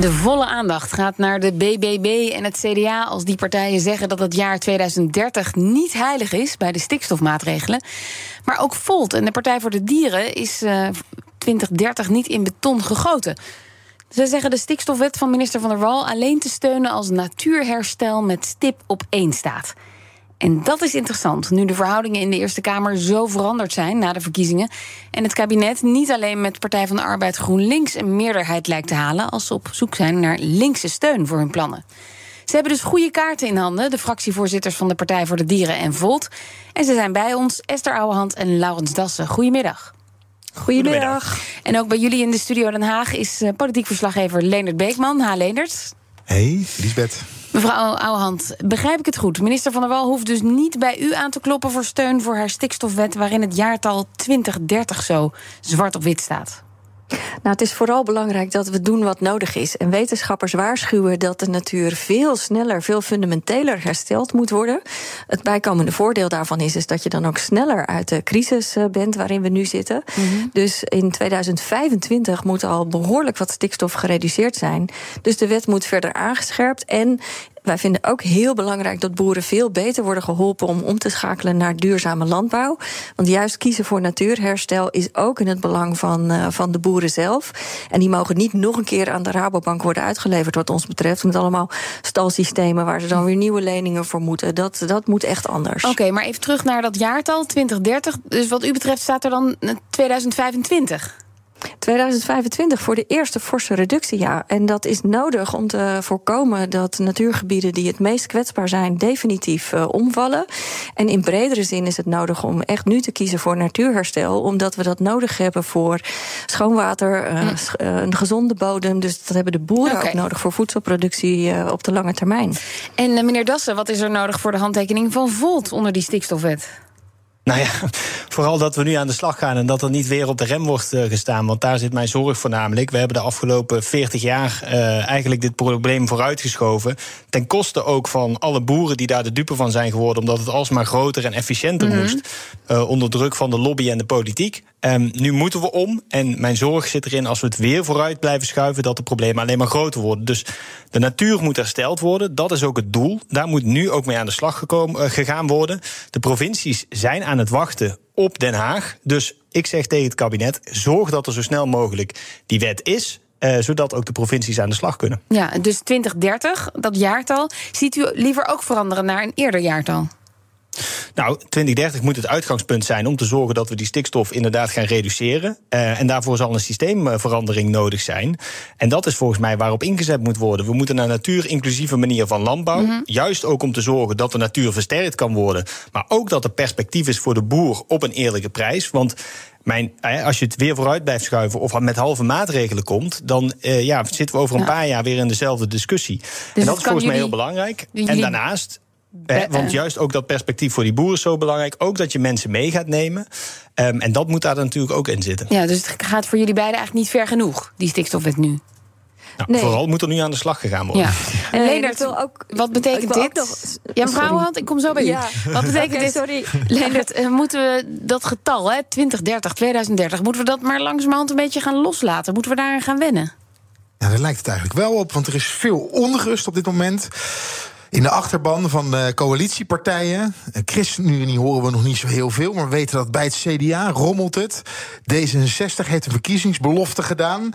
De volle aandacht gaat naar de BBB en het CDA als die partijen zeggen dat het jaar 2030 niet heilig is bij de stikstofmaatregelen. Maar ook Volt en de Partij voor de Dieren is uh, 2030 niet in beton gegoten. Ze zeggen de stikstofwet van minister Van der Wal alleen te steunen als natuurherstel met stip op één staat. En dat is interessant, nu de verhoudingen in de Eerste Kamer zo veranderd zijn na de verkiezingen. En het kabinet niet alleen met Partij van de Arbeid GroenLinks een meerderheid lijkt te halen, als ze op zoek zijn naar linkse steun voor hun plannen. Ze hebben dus goede kaarten in handen, de fractievoorzitters van de Partij voor de Dieren en Volt. En ze zijn bij ons, Esther Ouwehand en Laurens Dassen. Goedemiddag. Goedemiddag. En ook bij jullie in de studio Den Haag is uh, politiek verslaggever Leendert Beekman. Ha, Leendert. Hey, Lisbeth. Mevrouw Ouwehand, begrijp ik het goed? Minister Van der Wal hoeft dus niet bij u aan te kloppen voor steun voor haar stikstofwet, waarin het jaartal 2030 zo zwart op wit staat. Nou, het is vooral belangrijk dat we doen wat nodig is. En wetenschappers waarschuwen dat de natuur veel sneller, veel fundamenteler hersteld moet worden. Het bijkomende voordeel daarvan is, is dat je dan ook sneller uit de crisis eh, bent waarin we nu zitten. Mm -hmm. Dus in 2025 moet al behoorlijk wat stikstof gereduceerd zijn. Dus de wet moet verder aangescherpt. En wij vinden ook heel belangrijk dat boeren veel beter worden geholpen om om te schakelen naar duurzame landbouw. Want juist kiezen voor natuurherstel is ook in het belang van, uh, van de boeren zelf. En die mogen niet nog een keer aan de Rabobank worden uitgeleverd, wat ons betreft. Met allemaal stalsystemen waar ze dan weer nieuwe leningen voor moeten. Dat, dat moet echt anders. Oké, maar even terug naar dat jaartal 2030. Dus wat u betreft staat er dan 2025. 2025 voor de eerste forse reductie, ja. En dat is nodig om te voorkomen dat natuurgebieden die het meest kwetsbaar zijn, definitief uh, omvallen. En in bredere zin is het nodig om echt nu te kiezen voor natuurherstel, omdat we dat nodig hebben voor schoon water, uh, hm. een gezonde bodem. Dus dat hebben de boeren okay. ook nodig voor voedselproductie uh, op de lange termijn. En meneer Dassen, wat is er nodig voor de handtekening van Volt onder die stikstofwet? Nou ja, vooral dat we nu aan de slag gaan en dat er niet weer op de rem wordt uh, gestaan. Want daar zit mijn zorg voornamelijk. We hebben de afgelopen 40 jaar uh, eigenlijk dit probleem vooruitgeschoven. Ten koste ook van alle boeren die daar de dupe van zijn geworden. Omdat het alsmaar groter en efficiënter mm -hmm. moest. Uh, onder druk van de lobby en de politiek. Um, nu moeten we om. En mijn zorg zit erin als we het weer vooruit blijven schuiven. dat de problemen alleen maar groter worden. Dus de natuur moet hersteld worden. Dat is ook het doel. Daar moet nu ook mee aan de slag gekomen, gegaan worden. De provincies zijn aan het wachten op Den Haag. Dus ik zeg tegen het kabinet: zorg dat er zo snel mogelijk die wet is. Uh, zodat ook de provincies aan de slag kunnen. Ja, dus 2030, dat jaartal, ziet u liever ook veranderen naar een eerder jaartal? Nou, 2030 moet het uitgangspunt zijn om te zorgen dat we die stikstof inderdaad gaan reduceren. Uh, en daarvoor zal een systeemverandering nodig zijn. En dat is volgens mij waarop ingezet moet worden. We moeten naar natuur-inclusieve manier van landbouw. Mm -hmm. Juist ook om te zorgen dat de natuur versterkt kan worden. Maar ook dat er perspectief is voor de boer op een eerlijke prijs. Want mijn, als je het weer vooruit blijft schuiven of met halve maatregelen komt, dan uh, ja, zitten we over een ja. paar jaar weer in dezelfde discussie. Dus en dat is volgens mij heel belangrijk. Jullie... En daarnaast He, want juist ook dat perspectief voor die boeren is zo belangrijk. Ook dat je mensen mee gaat nemen. Um, en dat moet daar natuurlijk ook in zitten. Ja, dus het gaat voor jullie beiden eigenlijk niet ver genoeg, die stikstofwet nu. Nou, nee. Vooral moet er nu aan de slag gegaan worden. Ja. En Leendert, ook, wat betekent dit? Nog, ja, mevrouw Hand, ik kom zo bij ja. u. Wat betekent okay, dit? Sorry. Leendert, uh, moeten we dat getal, hè, 2030, 2030, moeten we dat maar langzamerhand een beetje gaan loslaten? Moeten we daaraan gaan wennen? Ja, daar lijkt het eigenlijk wel op, want er is veel onrust op dit moment. In de achterban van de coalitiepartijen. ChristenUnie horen we nog niet zo heel veel, maar we weten dat bij het CDA rommelt het. D66 heeft een verkiezingsbelofte gedaan.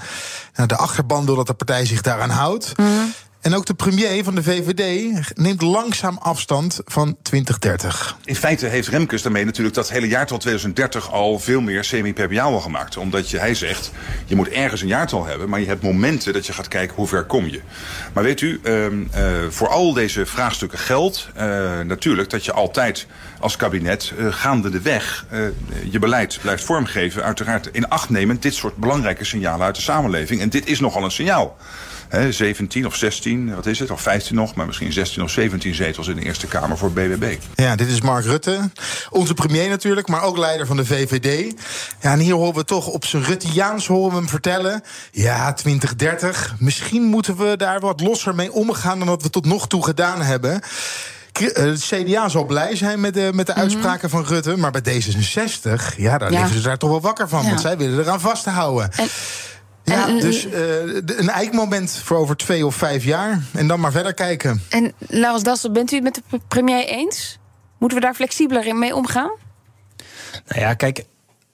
Nou, de achterban wil dat de partij zich daaraan houdt. Mm. En ook de premier van de VVD neemt langzaam afstand van 2030. In feite heeft Remkes daarmee natuurlijk dat hele jaartal 2030 al veel meer semi-permeabel gemaakt. Omdat hij zegt, je moet ergens een jaartal hebben, maar je hebt momenten dat je gaat kijken hoe ver kom je. Maar weet u, uh, uh, voor al deze vraagstukken geldt uh, natuurlijk dat je altijd als kabinet gaande de weg je beleid blijft vormgeven. Uiteraard in acht nemen dit soort belangrijke signalen uit de samenleving. En dit is nogal een signaal. hè, 17 of 16, wat is het, of 15 nog, maar misschien 16 of 17 zetels in de Eerste Kamer voor BBB. Ja, dit is Mark Rutte, onze premier natuurlijk, maar ook leider van de VVD. Ja, en hier horen we toch op zijn Rutteaans horen we hem vertellen. Ja, 2030, misschien moeten we daar wat losser mee omgaan dan wat we tot nog toe gedaan hebben. K- eh, Het CDA zal blij zijn met de, met de uitspraken van Rutte. Maar bij D66, ja, daar Ja. liggen ze daar toch wel wakker van. Ja. Want zij willen eraan vasthouden. En- ja, en- dus eh, de- een eikmoment voor over twee of vijf jaar. En dan maar verder kijken. En Laurens Dassen, bent u het met de premier eens? Moeten we daar flexibeler in mee omgaan? Nou ja, kijk.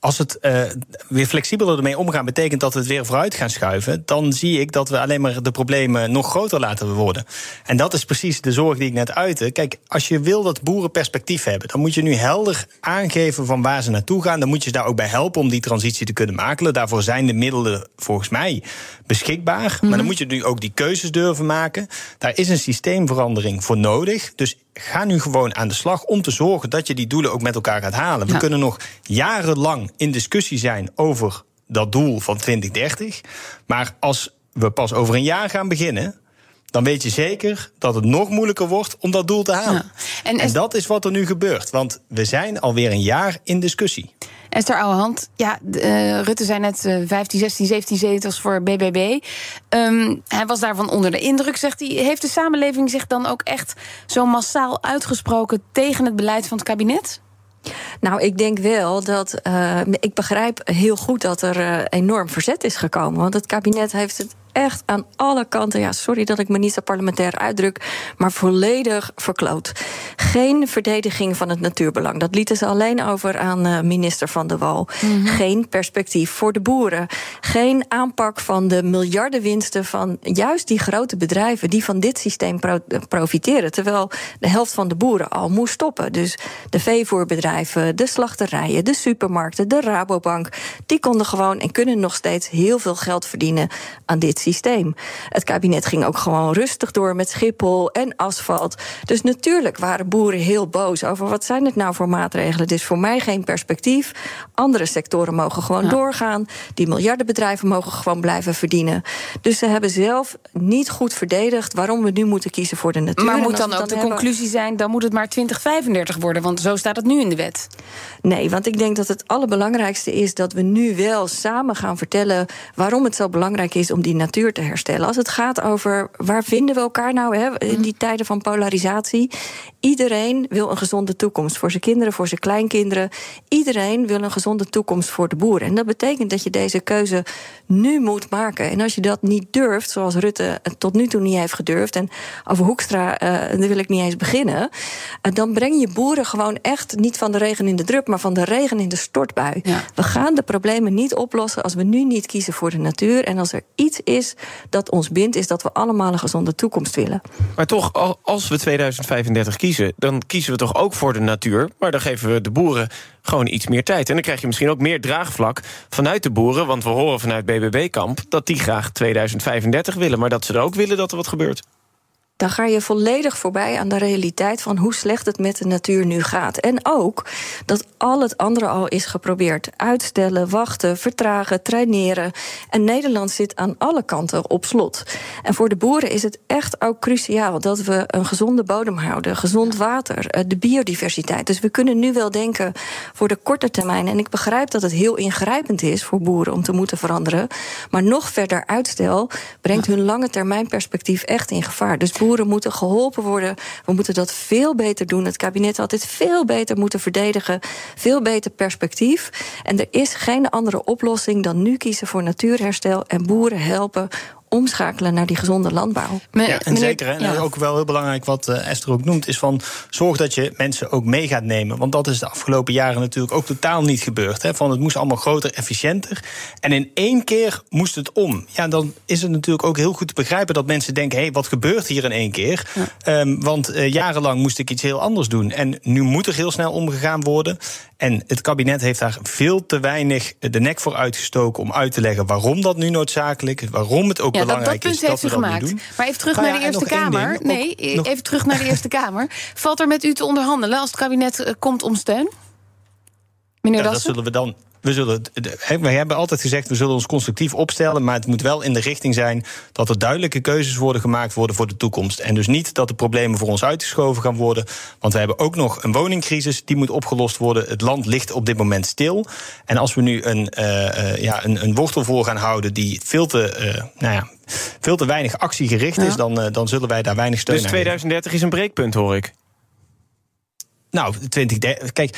Als het eh, weer flexibeler ermee omgaan betekent dat we het weer vooruit gaan schuiven, dan zie ik dat we alleen maar de problemen nog groter laten worden. En dat is precies de zorg die ik net uitte. Kijk, als je wil dat boeren perspectief hebben, dan moet je nu helder aangeven van waar ze naartoe gaan. Dan moet je ze daar ook bij helpen om die transitie te kunnen maken. Daarvoor zijn de middelen volgens mij beschikbaar. Maar dan moet je nu ook die keuzes durven maken. Daar is een systeemverandering voor nodig. Dus ga nu gewoon aan de slag om te zorgen dat je die doelen ook met elkaar gaat halen. We Ja. kunnen nog jarenlang in discussie zijn over dat doel van 2030. Maar als we pas over een jaar gaan beginnen. Dan weet je zeker dat het nog moeilijker wordt om dat doel te halen. Ja. En dat is wat er nu gebeurt. Want we zijn alweer een jaar in discussie. Esther Ouwehand, ja, eh, Rutte zei net eh, 15, 16, 17 zetels voor BBB. Ehm, hij was daarvan onder de indruk, zegt hij. Heeft de samenleving zich dan ook echt zo massaal uitgesproken tegen het beleid van het kabinet? Nou, ik denk wel dat. eh, ik begrijp heel goed dat er eh, enorm verzet is gekomen. Want het kabinet heeft het echt aan alle kanten. Ja, sorry dat ik me niet zo parlementair uitdruk. Maar volledig verkloot. Geen verdediging van het natuurbelang. Dat lieten ze alleen over aan eh, minister Van der Wal. Geen perspectief voor de boeren. Geen aanpak van de miljardenwinsten van juist die grote bedrijven. die van dit systeem pro- profiteren. Terwijl de helft van de boeren al moest stoppen. Dus de veevoerbedrijven, de slachterijen, de supermarkten, de Rabobank. die konden gewoon en kunnen nog steeds heel veel geld verdienen aan dit systeem. Het kabinet ging ook gewoon rustig door met Schiphol en asfalt. Dus natuurlijk waren boeren heel boos over wat zijn het nou voor maatregelen. Het is voor mij geen perspectief. Andere sectoren mogen gewoon doorgaan. Die miljardenbedrijven mogen gewoon blijven verdienen. Dus ze hebben zelf niet goed verdedigd waarom we nu moeten kiezen voor de natuur. Maar moet dan ook de hebben- conclusie zijn... dan moet het maar 2035 worden, want zo staat het nu in de wet. Nee, want ik denk dat het allerbelangrijkste is dat we nu wel samen gaan vertellen waarom het zo belangrijk is om die natuur te herstellen. Als het gaat over waar vinden we elkaar nou hè, in die tijden van polarisatie. Iedereen wil een gezonde toekomst voor zijn kinderen, voor zijn kleinkinderen. Iedereen wil een gezonde toekomst voor de boeren. En dat betekent dat je deze keuze nu moet maken. En als je dat niet durft, zoals Rutte tot nu toe niet heeft gedurfd. En over Hoekstra, eh, daar wil ik niet eens beginnen. eh, dan breng je boeren gewoon echt niet van de regen in de drup, maar van de regen in de stortbui. Ja. We gaan de problemen niet oplossen als we nu niet kiezen voor de natuur. En als er iets is dat ons bindt, is dat we allemaal een gezonde toekomst willen. Maar toch, al- als we 2035 kiezen, dan kiezen we toch ook voor de natuur. Maar dan geven we de boeren gewoon iets meer tijd. En dan krijg je misschien ook meer draagvlak vanuit de boeren. Want we horen vanuit BBB-kamp dat die graag 2035 willen. Maar dat ze er ook willen dat er wat gebeurt. Dan ga je volledig voorbij aan de realiteit van hoe slecht het met de natuur nu gaat. En ook dat al het andere al is geprobeerd. Uitstellen, wachten, vertragen, traineren. En Nederland zit aan alle kanten op slot. En voor de boeren is het echt ook cruciaal dat we een gezonde bodem houden, gezond water, eh, de biodiversiteit. Dus we kunnen nu wel denken voor de korte termijn. En ik begrijp dat het heel ingrijpend is voor boeren om te moeten veranderen. Maar nog verder uitstel brengt hun lange termijn perspectief echt in gevaar. Dus boeren moeten geholpen worden. We moeten dat veel beter doen. Het kabinet had dit veel beter moeten verdedigen. Veel beter perspectief. En er is geen andere oplossing dan nu kiezen voor natuurherstel en boeren helpen omschakelen naar die gezonde landbouw. Ja, en meneer- zeker. En ja. ook wel heel belangrijk wat eh, Esther ook noemt, is van zorg dat je mensen ook mee gaat nemen. Want dat is de afgelopen jaren natuurlijk ook totaal niet gebeurd. Hè. Van het moest allemaal groter, efficiënter. En in één keer moest het om. Ja, dan is het natuurlijk ook heel goed te begrijpen dat mensen denken: hé, hey, wat gebeurt hier in één keer? Ehm, want eh, jarenlang moest ik iets heel anders doen. En nu moet er heel snel omgegaan worden. En het kabinet heeft daar veel te weinig de nek voor uitgestoken om uit te leggen waarom dat nu noodzakelijk is, waarom het ook Ja, dat, punt is heeft u dat gemaakt. Maar even terug Nou naar de Eerste Kamer. ding, nee, nog- even terug naar de Eerste Kamer. Valt er met u te onderhandelen als het kabinet eh, komt om steun? Meneer Ja, dat zullen we dan we zullen. We hebben altijd gezegd, we zullen ons constructief opstellen. Maar het moet wel in de richting zijn dat er duidelijke keuzes worden gemaakt worden voor de toekomst. En dus niet dat de problemen voor ons uitgeschoven gaan worden. Want we hebben ook nog een woningcrisis, die moet opgelost worden. Het land ligt op dit moment stil. En als we nu een, uh, ja, een, een wortel voor gaan houden die veel te, uh, nou ja, veel te weinig actiegericht is, dan, uh, dan zullen wij daar weinig steun dus aan. Dus 2030 is een breekpunt, hoor ik. Nou, 2030. Kijk.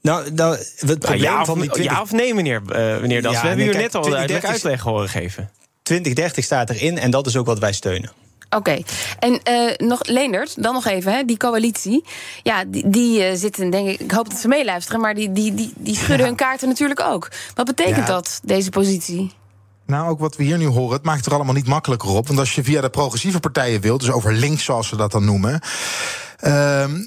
Nou, nou, het probleem ja, of, van die 20... ja of nee, meneer, uh, meneer Das? Ja, we hebben nee, u net al 2030 duidelijk uitleg horen geven. 2030 staat erin en dat is ook wat wij steunen. Oké. En uh, nog, Leendert, dan nog even, hè, die coalitie. Ja, die, die uh, zitten, denk ik, ik hoop dat ze meeluisteren... maar die, die, die, die schudden ja. hun kaarten natuurlijk ook. Wat betekent ja. dat, deze positie? Nou, ook wat we hier nu horen, het maakt er allemaal niet makkelijker op. Want als je via de progressieve partijen wilt, dus over links zoals ze dat dan noemen... Uh,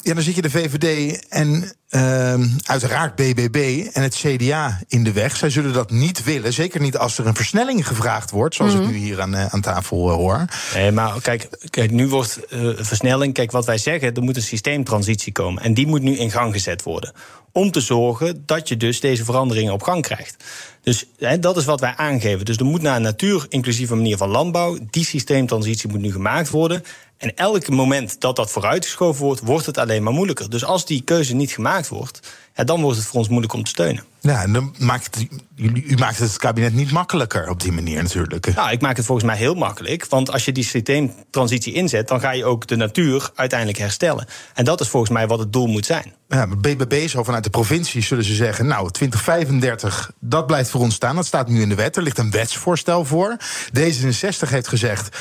ja, dan zit je de VVD en uh, uiteraard BBB en het CDA in de weg. Zij zullen dat niet willen, zeker niet als er een versnelling gevraagd wordt... zoals mm -hmm. ik nu hier aan, uh, aan tafel hoor. Nee, maar kijk, kijk nu wordt versnelling... Kijk, wat wij zeggen, er moet een systeemtransitie komen. En die moet nu in gang gezet worden. Om te zorgen dat je dus deze veranderingen op gang krijgt. Dus hè, dat is wat wij aangeven. Dus er moet naar een natuur-inclusieve manier van landbouw... die systeemtransitie moet nu gemaakt worden... En elk moment dat dat vooruitgeschoven wordt, wordt het alleen maar moeilijker. Dus als die keuze niet gemaakt wordt, ja, dan wordt het voor ons moeilijk om te steunen. Ja, en dan maakt het, u, maakt het kabinet niet makkelijker op die manier natuurlijk. Nou, ik maak het volgens mij heel makkelijk. Want als je die systeemtransitie inzet, dan ga je ook de natuur uiteindelijk herstellen. En dat is volgens mij wat het doel moet zijn. Ja, maar BBB zo vanuit de provincie zullen ze zeggen... nou, 2035, dat blijft voor ons staan. Dat staat nu in de wet. Er ligt een wetsvoorstel voor. D66 heeft gezegd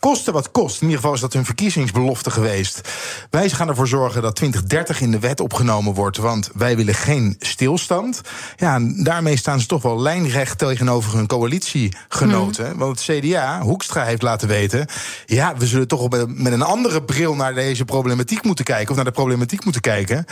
kosten wat kost. In ieder geval is dat hun verkiezingsbelofte geweest. Wij gaan ervoor zorgen dat 2030 in de wet opgenomen wordt, want wij willen geen stilstand. Ja, en daarmee staan ze toch wel lijnrecht tegenover hun coalitiegenoten. Hmm. Want het CDA, Hoekstra, heeft laten weten... ja, we zullen toch met een andere bril naar deze problematiek moeten kijken... of naar de problematiek moeten kijken.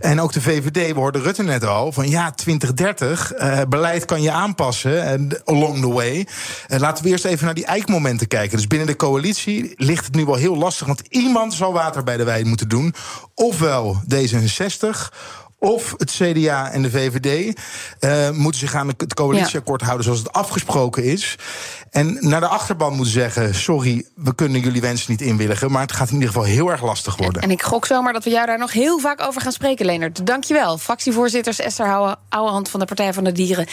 En ook de VVD, we hoorden Rutte net al... van ja, 2030, uh, beleid kan je aanpassen along the way. Uh, laten we eerst even naar die eikmomenten kijken. Dus binnen de coalitie ligt het nu wel heel lastig. Want iemand zal water bij de wijn moeten doen. Ofwel D66 of het CDA en de VVD uh, moeten zich aan het coalitieakkoord ja. houden zoals het afgesproken is. En naar de achterban moeten zeggen: sorry, we kunnen jullie wensen niet inwilligen. Maar het gaat in ieder geval heel erg lastig worden. En ik gok zomaar dat we jou daar nog heel vaak over gaan spreken, Leonard. Dankjewel. Fractievoorzitters Esther Houwe, Ouwehand van de Partij van de Dieren,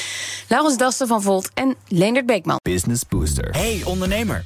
Laurens Dassen van Volt en Leonard Beekman. Business Booster. Hey ondernemer,